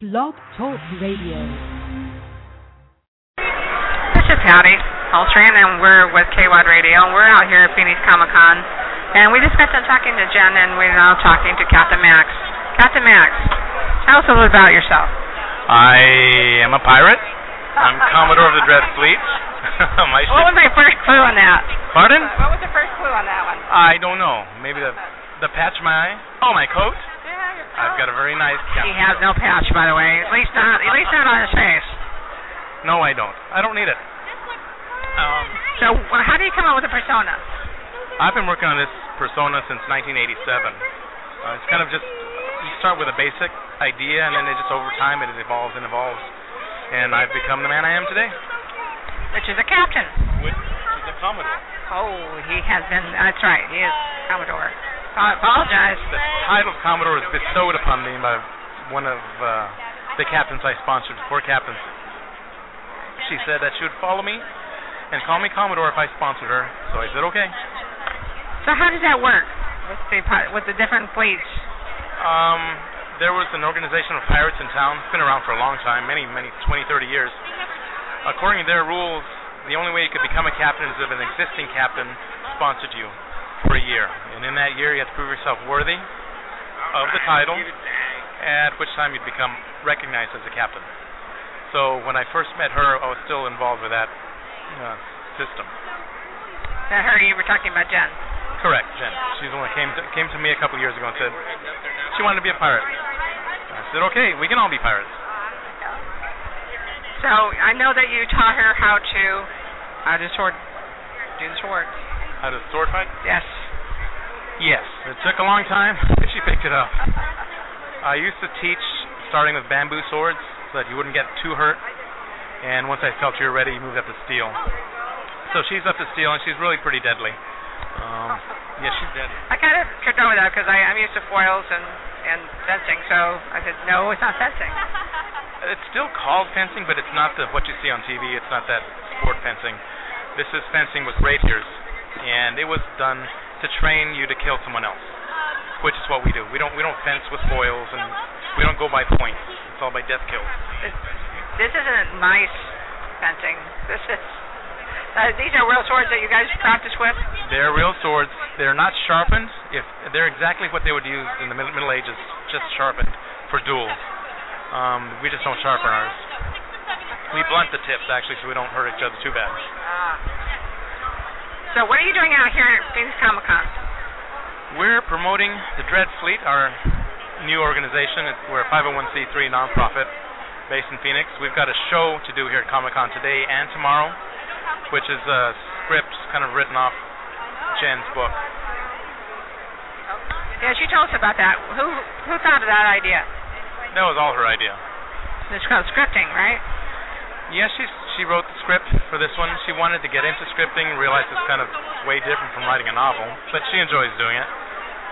Blog Talk Radio. This is Patty Holstran, and we're with KWAD Radio, and we're out here at Phoenix Comic Con. And we just got done talking to Jen, and we're now talking to Captain Max. Captain Max, tell us a little about yourself. I am a pirate. I'm Commodore of the Dread Fleet. My What was ship. my first clue on that? Pardon? What was the first clue on that one? I don't know. Maybe the the patch of my eye. Oh, my coat. I've got a very nice. He has no patch, by the way. At least not. At least not on his face. No, I don't. I don't need it. Um, So, well, how do you come up with a persona? I've been working on this persona since 1987. Uh, it's kind of just you start with a basic idea, and then it just over time it evolves and evolves, and I've become the man I am today. Which is a captain. Which is a Commodore. Oh, he has been. That's right. He is Commodore. I apologize. The title Commodore is bestowed upon me by one of uh, the captains I sponsored, four captains. She said that she would follow me and call me Commodore if I sponsored her, so I said okay. So how does that work with the with the different fleets? Um, there was an organization of pirates in town. It's been around for a long time, many, many, 20, 30 years. According to their rules, the only way you could become a captain is if an existing captain sponsored you for a year. And in that year, you had to prove yourself worthy of the title, at which time you'd become recognized as a captain. So when I first met her, I was still involved with that uh, system. I heard you were talking about Jen. Correct, Jen. She's the one that came to, came to me a couple years ago and said she wanted to be a pirate. I said, okay, we can all be pirates. So I know that you taught her how to how to sword do the sword. How to sword fight? Yes. Yes. It took a long time, but she picked it up. I used to teach starting with bamboo swords so that you wouldn't get too hurt. And once I felt you were ready, you moved up to steel. So she's up to steel, and she's really pretty deadly. Um, yeah, she's deadly. I kind of tripped over that because I'm used to foils and and fencing. So I said, no, it's not fencing. It's still called fencing, but it's not the what you see on TV. It's not that sport fencing. This is fencing with rapiers, and it was done to train you to kill someone else, which is what we do. We don't we don't fence with foils, and we don't go by points. It's all by death kills. This, this isn't nice fencing. This is. Uh, these are real swords that you guys practice with. They're real swords. They're not sharpened. If they're exactly what they would use in the Middle, middle Ages, just sharpened for duels. Um, we just don't sharpen ours. We blunt the tips actually, so we don't hurt each other too bad. So what are you doing out here at Phoenix Comic Con? We're promoting the Dread Fleet, our new organization. It's, we're a 501c3 nonprofit based in Phoenix. We've got a show to do here at Comic Con today and tomorrow, which is a script kind of written off Jen's book. Yes, you told us about that. Who who thought of that idea? That was all her idea. It's called scripting, right? Yes, she she wrote the script for this one. She wanted to get into scripting, realized it's kind of way different from writing a novel, but she enjoys doing it.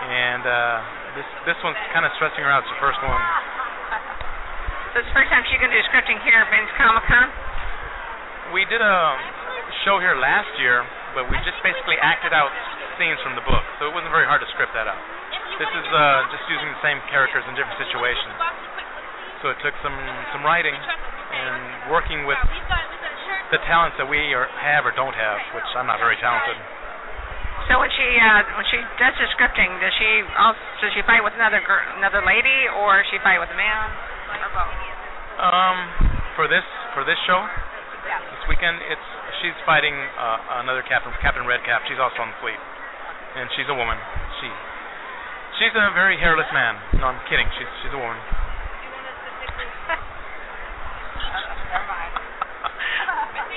And uh, this this one's kind of stressing her out. It's the first one. So it's the first time she's going to do scripting here at Phoenix Comic Con. We did a show here last year, but we just basically acted out scenes from the book, so it wasn't very hard to script that out. This is uh, just using the same characters in different situations. So it took some some writing and working with the talents that we or have or don't have, which I'm not very talented. So when she uh, when she does the scripting, does she also does she fight with another girl, another lady, or she fight with a man, or both? Um, for this for this show Yeah. this weekend, it's she's fighting uh, another captain, Captain Redcap. She's also on the fleet, and she's a woman. She she's a very hairless man. No, I'm kidding. She's she's a woman.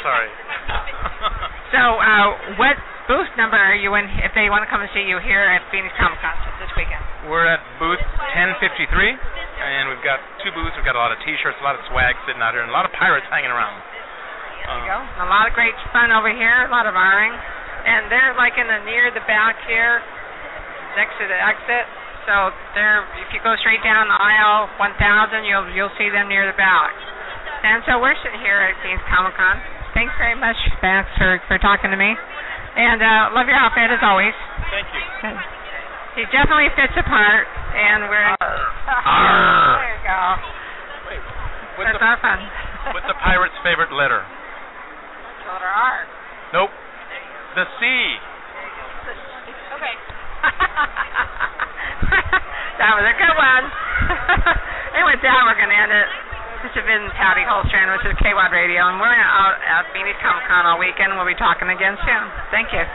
Sorry. So uh, what booth number are you in? If they want to come and see you here at Phoenix Comic Con this weekend. We're at booth 1053, and we've got two booths. We've got a lot of T-shirts, a lot of swag sitting out here, and a lot of pirates hanging around. There you go. A lot of great fun over here. A lot of ironing, and they're like in the near the back here, next to the exit. So they're if you go straight down the aisle 1000, you'll you'll see them near the back. And so we're sitting here at Phoenix Comic Con. Thanks very much, Max, for for talking to me. And uh, love your outfit as always. Thank you. He definitely fits the part, and we're. Arr. there you go. with That's the our fun. with the pirate's favorite letter. Letter R. Nope. The C. Okay. that was a good one. and with that, we're going to end it. This has been Patty Holstrand, which is KWAD Radio, and we're out at Phoenix Comic Con all weekend. We'll be talking again soon. Thank you.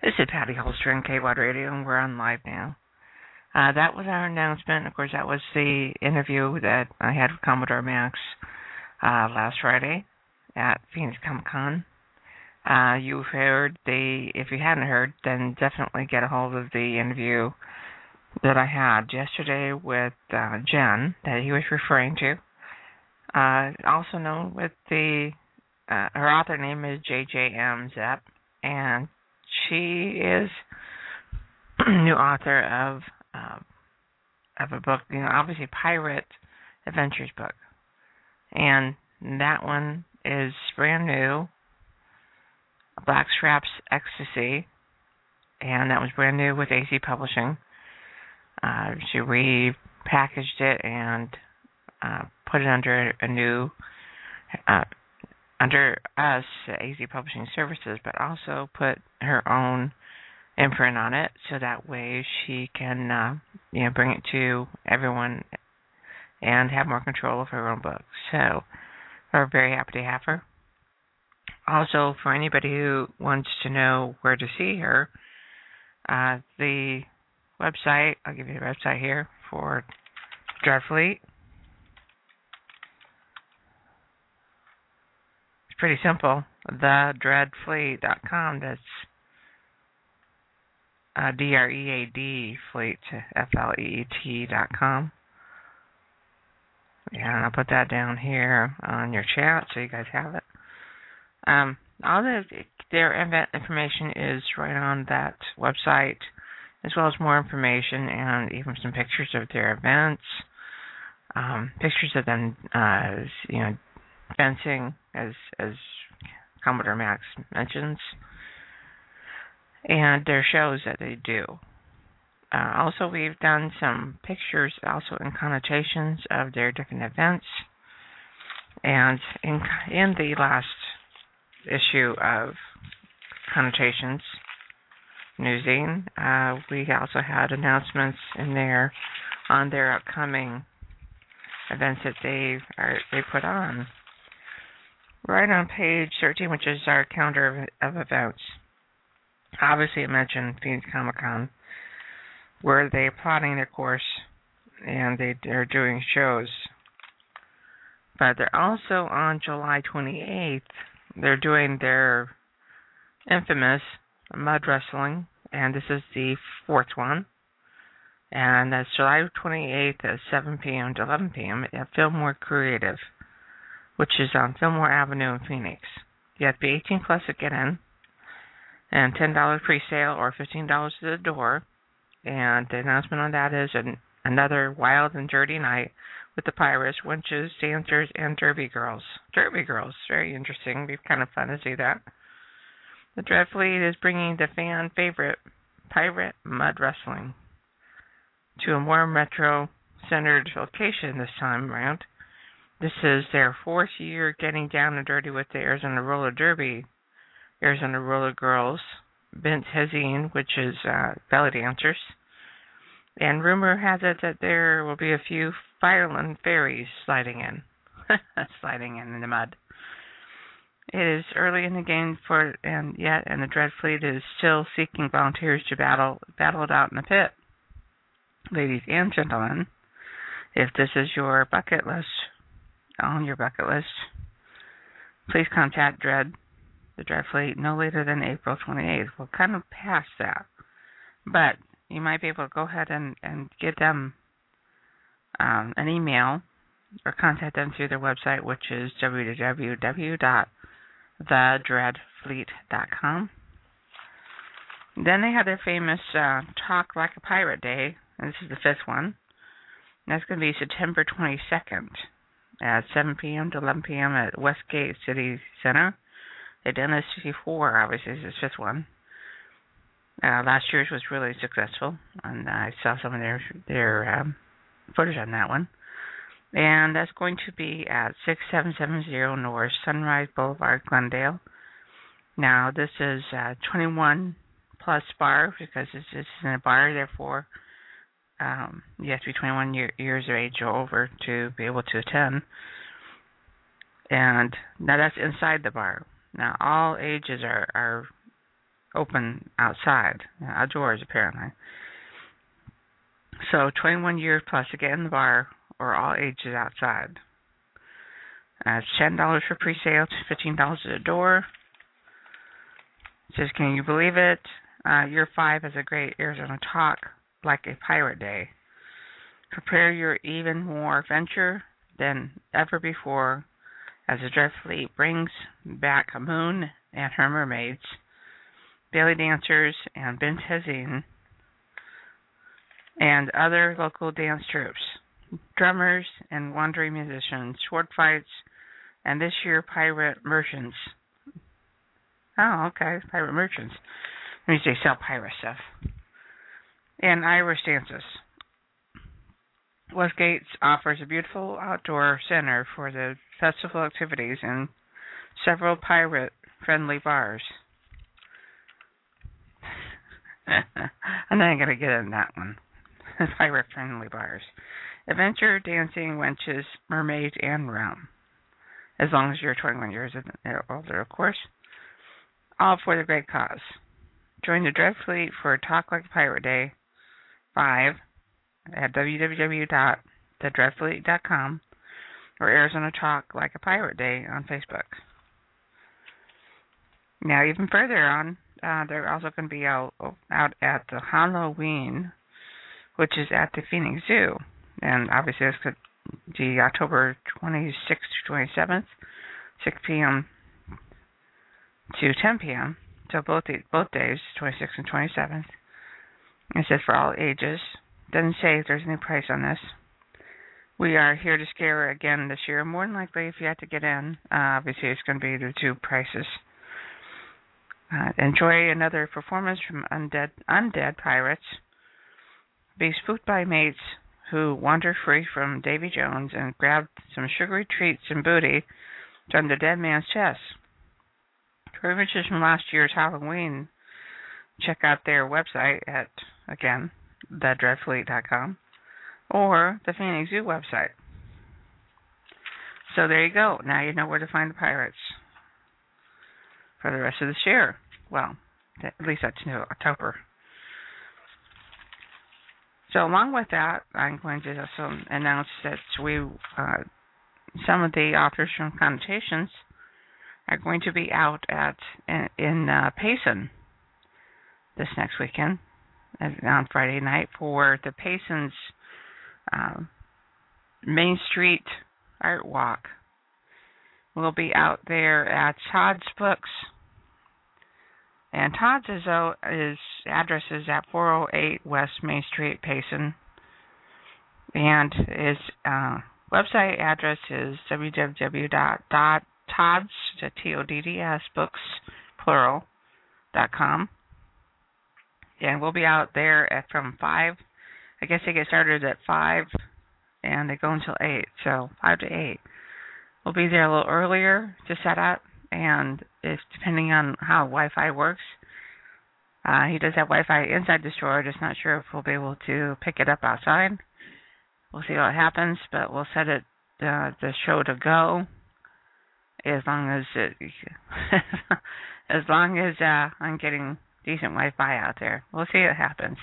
This is Patty Holstrand, KWAD Radio, and we're on live now. Uh, that was our announcement. Of course, that was the interview that I had with Commodore Max uh, last Friday at Phoenix Comic Con. Uh, you've heard the, if you hadn't heard, then definitely get a hold of the interview that I had yesterday with uh, Jen that he was referring to. Uh, also known with the, uh, her author name is J.J.M. Zepp, and she is new author of uh, of a book, you know, obviously pirate adventures book, and that one is brand new. Blackstrap's Ecstasy, and that was brand new with AZ Publishing. Uh, she repackaged it and uh, put it under a new uh, under us, AZ Publishing Services, but also put her own imprint on it, so that way she can, uh, you know, bring it to everyone and have more control of her own book. So we're very happy to have her. Also, for anybody who wants to know where to see her, uh, the website, I'll give you the website here for Dreadfleet. It's pretty simple. TheDreadFleet.com. That's uh, D R E A D Fleet F L E E T dot com. Yeah, and I'll put that down here on your chat so you guys have it. Um, all the their event information is right on that website, as well as more information and even some pictures of their events, um, pictures of them, uh, you know, fencing, as as Commodore Max mentions, and their shows that they do. Uh, also, we've done some pictures, also in connotations of their different events, and in in the last issue of connotations Newszine, uh, we also had announcements in there on their upcoming events that they are they put on. Right on page 13, which is our calendar of, of events. Obviously, it mentioned Phoenix Comic Con, where they're plotting their course and they, they're doing shows. But they're also on July 28th they're doing their infamous mud wrestling, and this is the fourth one. And that's July 28th at 7 p.m. to 11 p.m. at Fillmore Creative, which is on Fillmore Avenue in Phoenix. You have to be 18 plus to get in, and $10 pre-sale or $15 to the door. And the announcement on that is an, another wild and dirty night with the pirates, winches, dancers, and derby girls. Derby girls, very interesting. Be kind of fun to see that. The Dread Fleet is bringing the fan favorite pirate mud wrestling to a more metro-centered location this time around. This is their fourth year getting down and dirty with the Arizona Roller Derby. Arizona Roller Girls, Bent Hazine, which is uh, belly dancers, and rumor has it that there will be a few Fireland fairies sliding in. sliding in, in the mud. It is early in the game for and yet and the Dread Fleet is still seeking volunteers to battle battle it out in the pit. Ladies and gentlemen, if this is your bucket list on your bucket list, please contact Dread the Dread Fleet no later than April 28th. We're kind of past that. But you might be able to go ahead and, and get them um, an email or contact them through their website, which is www.thedreadfleet.com. Then they have their famous uh, Talk Like a Pirate Day, and this is the fifth one. That's going to be September 22nd at 7 p.m. to 11 p.m. at Westgate City Center. They've done this before, obviously, it's the fifth one. Uh, last year's was really successful, and I saw some of their their um, footage on that one. And that's going to be at 6770 North Sunrise Boulevard, Glendale. Now, this is uh, 21 plus bar because this is in a bar, therefore um, you have to be 21 year, years of age or over to be able to attend. And now that's inside the bar. Now all ages are are open outside, outdoors apparently. So 21 years plus to get in the bar or all ages outside. Uh, it's ten dollars for pre-sale, fifteen dollars at the door. It says, can you believe it? Uh, year five has a great Arizona talk like a pirate day. Prepare your even more adventure than ever before as the Dread Fleet brings back a Moon and her mermaids, belly dancers, and Bint Hazine, and other local dance troops, drummers and wandering musicians, sword fights, and this year pirate merchants. Oh, okay, pirate merchants. That means they sell pirate stuff and Irish dances. Westgate offers a beautiful outdoor center for the festival activities and several pirate friendly bars. I'm not going to get in that one. pirate friendly bars. Adventure, dancing, wenches, mermaids, and rum. As long as you're 21 years older, of course. All for the great cause. Join the Dread Fleet for Talk Like a Pirate Day 5 at www.thedreadfleet.com or Arizona Talk Like a Pirate Day on Facebook. Now, even further on, uh, they're also going to be out, out at the Halloween, which is at the Phoenix Zoo. And obviously, it's the October 26th to 27th, 6 p.m. to 10 p.m. So both both days, 26th and 27th. It says for all ages. Doesn't say if there's any price on this. We are here to scare again this year. More than likely, if you have to get in, uh, obviously it's going to be the two prices. Uh, enjoy another performance from undead undead pirates. Be spooked by mates who wander free from Davy Jones and grab some sugary treats and booty from the dead man's chest. For images from last year's Halloween, check out their website at Again, thedreadfleet.com or the Phoenix Zoo website. So there you go. Now you know where to find the pirates for the rest of this year. Well, at least that's new October. So along with that, I'm going to also announce that we, uh, some of the authors from Connotations, are going to be out at in, in uh, Payson this next weekend on Friday night for the Payson's um, Main Street Art Walk. We'll be out there at Todd's Books. And Todd's is, uh, his address is at 408 West Main Street, Payson. And his uh, website address is www.todds, T-O-D-D-S, books, plural, dot com and we'll be out there at from five. I guess they get started at five, and they go until eight. So five to eight. We'll be there a little earlier to set up, and if depending on how Wi-Fi works, uh, he does have Wi-Fi inside the store. Just not sure if we'll be able to pick it up outside. We'll see what happens, but we'll set it uh, the show to go as long as it, as long as uh, I'm getting decent Wi-Fi out there. We'll see what happens.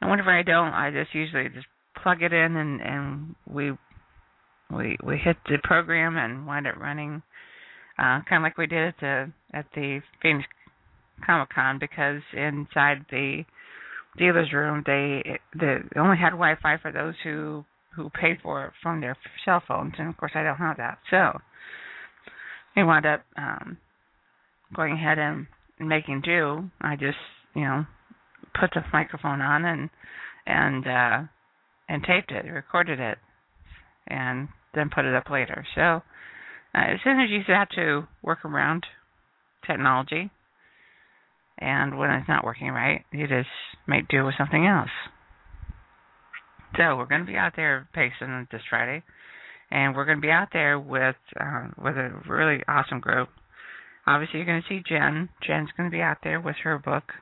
And whenever I don't, I just usually just plug it in and and we we we hit the program and wind up running, uh, kind of like we did at the at the Phoenix Comic Con because inside the dealer's room they they only had Wi-Fi for those who who paid for it from their cell phones, and of course I don't have that, so we wound up um, going ahead and making do. I just, you know, put the microphone on and and uh and taped it, recorded it, and then put it up later. So uh, as soon as you have to work around technology, and when it's not working right, you just make do with something else. So we're going to be out there Payson this Friday, and we're going to be out there with uh, with a really awesome group. Obviously, you're going to see Jen. Jen's going to be out there with her book,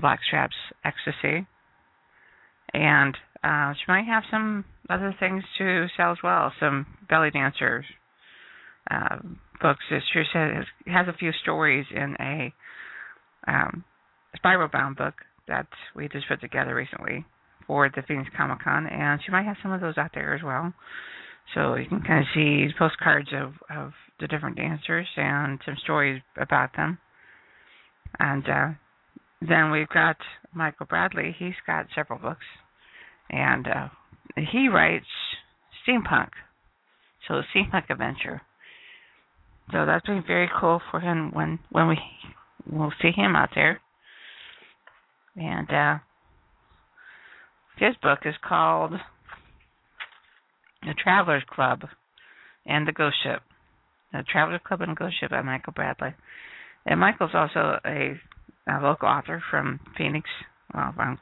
Blackstrap's Ecstasy, and uh, she might have some other things to sell as well. Some belly dancers uh, books. She says has a few stories in a um, spiral bound book that we just put together recently for the Phoenix Comic Con, and she might have some of those out there as well. So you can kind of see postcards of of the different dancers and some stories about them. And uh, then we've got Michael Bradley. He's got several books, and uh, he writes steampunk, so steampunk adventure. So that's been very cool for him when when we we'll see him out there. And uh, his book is called The Travelers Club and the Ghost Ship. The Travelers Club and Ghost Ship by Michael Bradley. And Michael's also a, a local author from Phoenix, well, from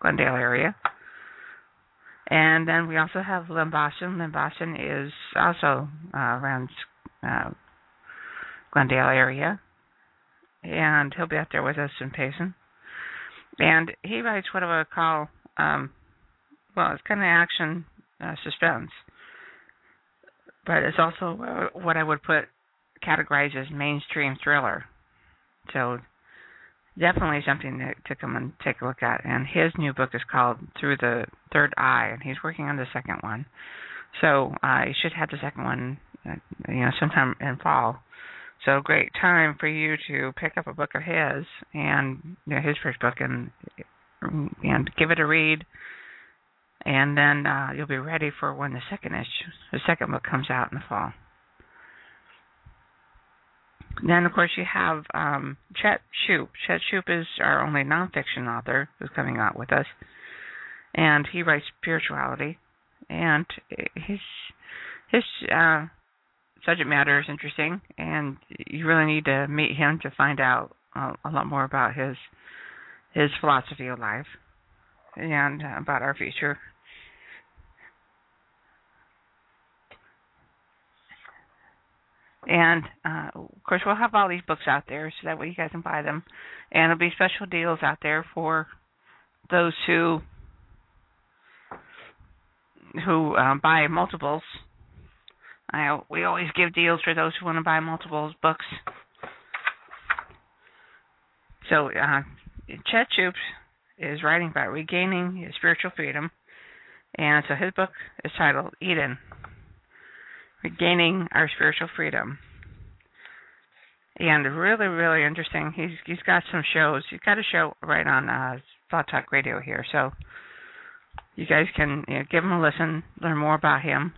Glendale area. And then we also have Len Boston. Len Boston is also uh, around uh, Glendale area and he'll be out there with us in Payson. And he writes what I would call, um, well, it's kind of action uh, suspense, but it's also what I would put categorize as mainstream thriller. So definitely something to, to come and take a look at. And his new book is called Through the Third Eye, and he's working on the second one. So uh, you should have the second one, uh, you know, sometime in fall. So great time for you to pick up a book of his and you know, his first book and and give it a read, and then uh, you'll be ready for when the second issue, the second book comes out in the fall. Then of course you have um, Chet Shoup. Chet Shoup is our only nonfiction author who's coming out with us, and he writes spirituality, and his his uh, subject matter is interesting, and you really need to meet him to find out a, a lot more about his his philosophy of life and uh, about our future. And uh, of course, we'll have all these books out there so that way you guys can buy them, and there'll be special deals out there for those who who um, buy multiples. I we always give deals for those who want to buy multiple books. So uh, Chet Shoup is writing about regaining his spiritual freedom, and so his book is titled Eden: Regaining Our Spiritual Freedom. And really, really interesting. He's he's got some shows. He's got a show right on uh, Blog Talk Radio here, so you guys can you know, give him a listen, learn more about him.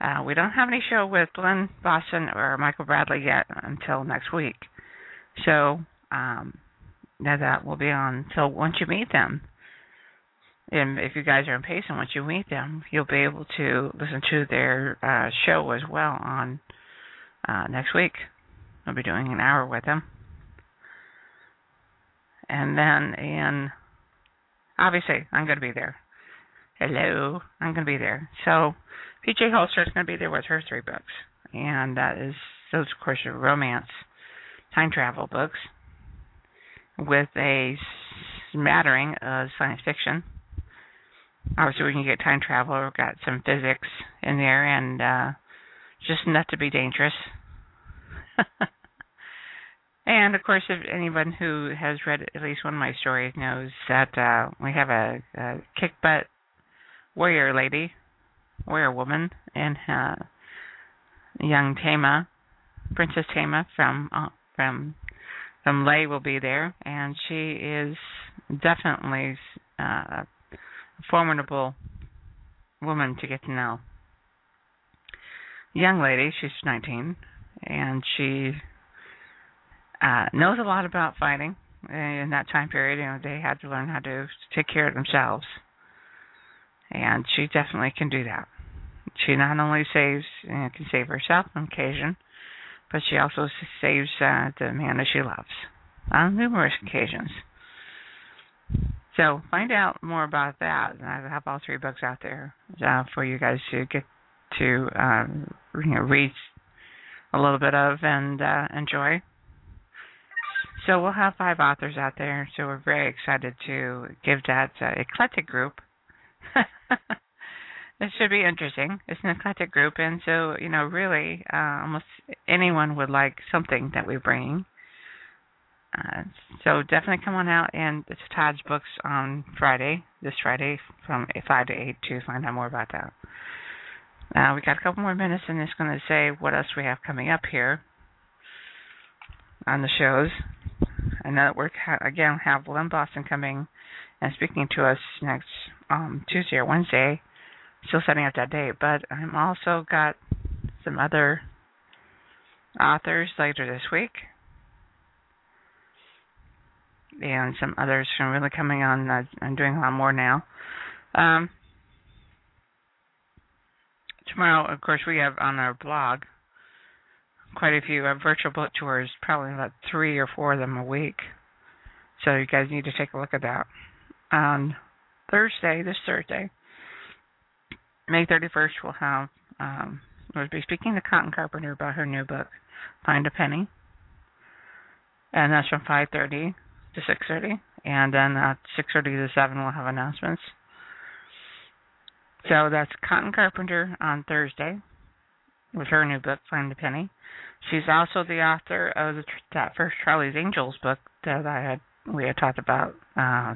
Uh, we don't have any show with Glenn Boston or Michael Bradley yet until next week. So um, that will be on. So once you meet them, and if you guys are Payson, once you meet them, you'll be able to listen to their uh, show as well on uh, next week. I'll be doing an hour with them. And then in, obviously, I'm going to be there. Hello, I'm going to be there. So PJ Holster is going to be there with her three books, and that is those, of course, are romance, time travel books with a smattering of science fiction. Obviously, we can get time travel. We've got some physics in there, and uh, just enough to be dangerous. and of course, if anyone who has read at least one of my stories knows that uh, we have a, a kick butt warrior lady warrior woman and uh, young Tama, Princess Tama from uh, from from Lay will be there, and she is definitely uh, formidable woman to get to know. Young lady, she's 19, and she uh, knows a lot about fighting. In that time period, you know, they had to learn how to take care of themselves and she definitely can do that. She not only saves you know, can save herself on occasion, but she also saves uh, the man that she loves on numerous occasions. So find out more about that. I have all three books out there uh, for you guys to get to um, you know read a little bit of and uh, enjoy. So we'll have five authors out there. So we're very excited to give that uh, eclectic group. it should be interesting. It's an eclectic group, and so you know, really, uh, almost anyone would like something that we're bringing. Uh, so definitely come on out and it's Todd's Books on Friday, this Friday from 5 to 8 to find out more about that. Uh, we got a couple more minutes and it's going to say what else we have coming up here on the shows. I know that we're again have Lynn Boston coming and speaking to us next um, Tuesday or Wednesday. Still setting up that date, but I'm also got some other authors later this week and some others from really coming on. Uh, I'm doing a lot more now. Um, tomorrow, of course, we have on our blog quite a few uh, virtual book tours, probably about three or four of them a week. So you guys need to take a look at that. On Thursday, this Thursday, May 31st, we'll have um, we'll be speaking to Cotton Carpenter about her new book, Find a Penny, and that's from 5:30 to 6:30, and then at 6:30 to 7 we'll have announcements. So that's Cotton Carpenter on Thursday with her new book, Find a Penny. She's also the author of the, that first Charlie's Angels book that I had we had talked about uh,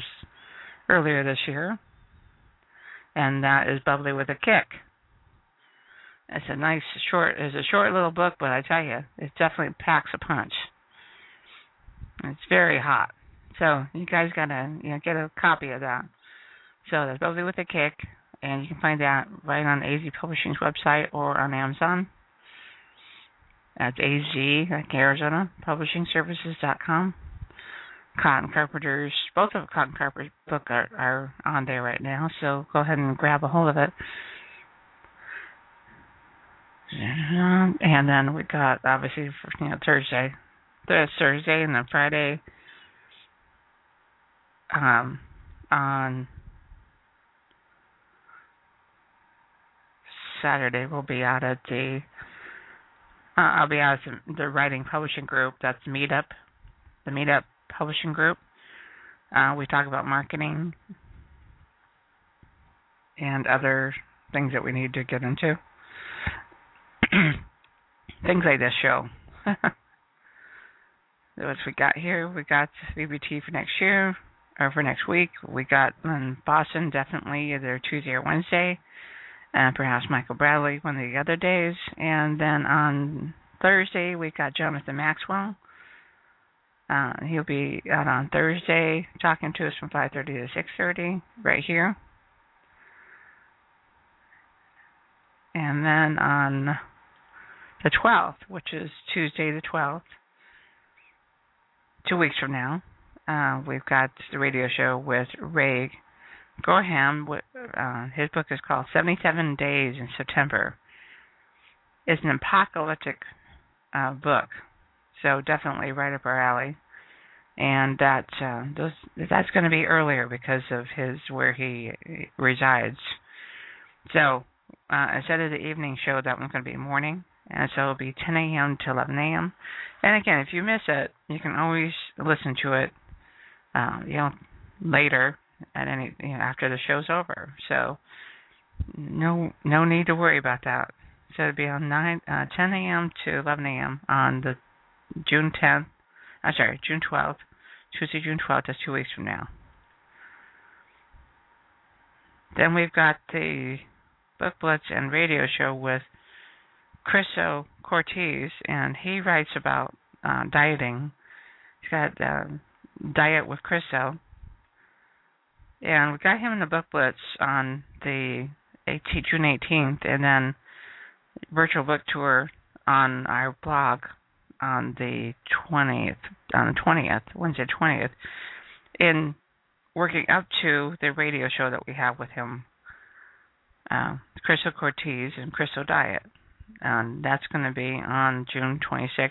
earlier this year, and that is Bubbly with a Kick. It's a nice short, it's a short little book, but I tell you, it definitely packs a punch. It's very hot. So you guys gotta you know get a copy of that. So that's Bubbly with a Kick, and you can find that right on AZ Publishing's website or on Amazon. That's AZ, like Arizona Services.com. Cotton Carpenters, both of Cotton Carpenter's book are, are on there right now, so go ahead and grab a hold of it. And then we got obviously you know Thursday, Thursday, and then Friday um, on Saturday we'll be out at the uh, I'll be out at the writing publishing group. That's Meetup, the Meetup publishing group. Uh, we talk about marketing and other things that we need to get into. things like this show. what we got here, we got VBT for next year or for next week. We got Len Boston definitely either Tuesday or Wednesday, and perhaps Michael Bradley one of the other days. And then on Thursday we got Jonathan Maxwell. Uh, he'll be out on Thursday talking to us from 5:30 to 6:30 right here. And then on the 12th, which is Tuesday the 12th, two weeks from now, uh, we've got the radio show with Ray Gorham. Uh, his book is called 77 Days in September. It's an apocalyptic uh, book, so definitely right up our alley. And that uh, those, that's going to be earlier because of his where he resides. So uh, instead of the evening show, that one's going to be morning, and so it'll be 10 a.m. to 11 a.m. And again, if you miss it, you can always listen to it uh, you know, later at any you know, after the show's over. So no no need to worry about that. So it'll be on nine uh, 10 a.m. to 11 a.m. on the June 10th. I'm sorry, June 12th, Tuesday, June 12th. That's two weeks from now. Then we've got the Book Blitz and radio show with Chriso Cortez, and he writes about uh, dieting. He's got um, Diet with Chriso. And we got him in the book blitz on the 18, June 18th, and then virtual book tour on our blog on the 20th, on the 20th, Wednesday 20th, in working up to the radio show that we have with him uh, Crystal Cortez and Crystal Diet. And that's going to be on June 26th.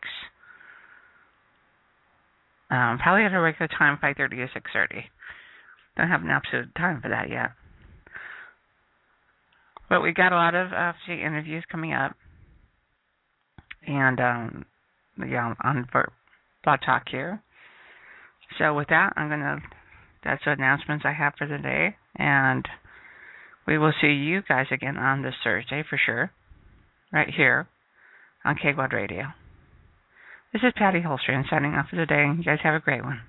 Um, probably at a regular time, 5:30 to 6:30. Don't have an absolute time for that yet. But we got a lot of uh, interviews coming up, and um, yeah, on for Blog Talk here. So with that, I'm gonna. That's the announcements I have for the day, and we will see you guys again on this Thursday for sure, right here on KWAD Radio. This is Patty Holstrom signing off for the day. You guys have a great one.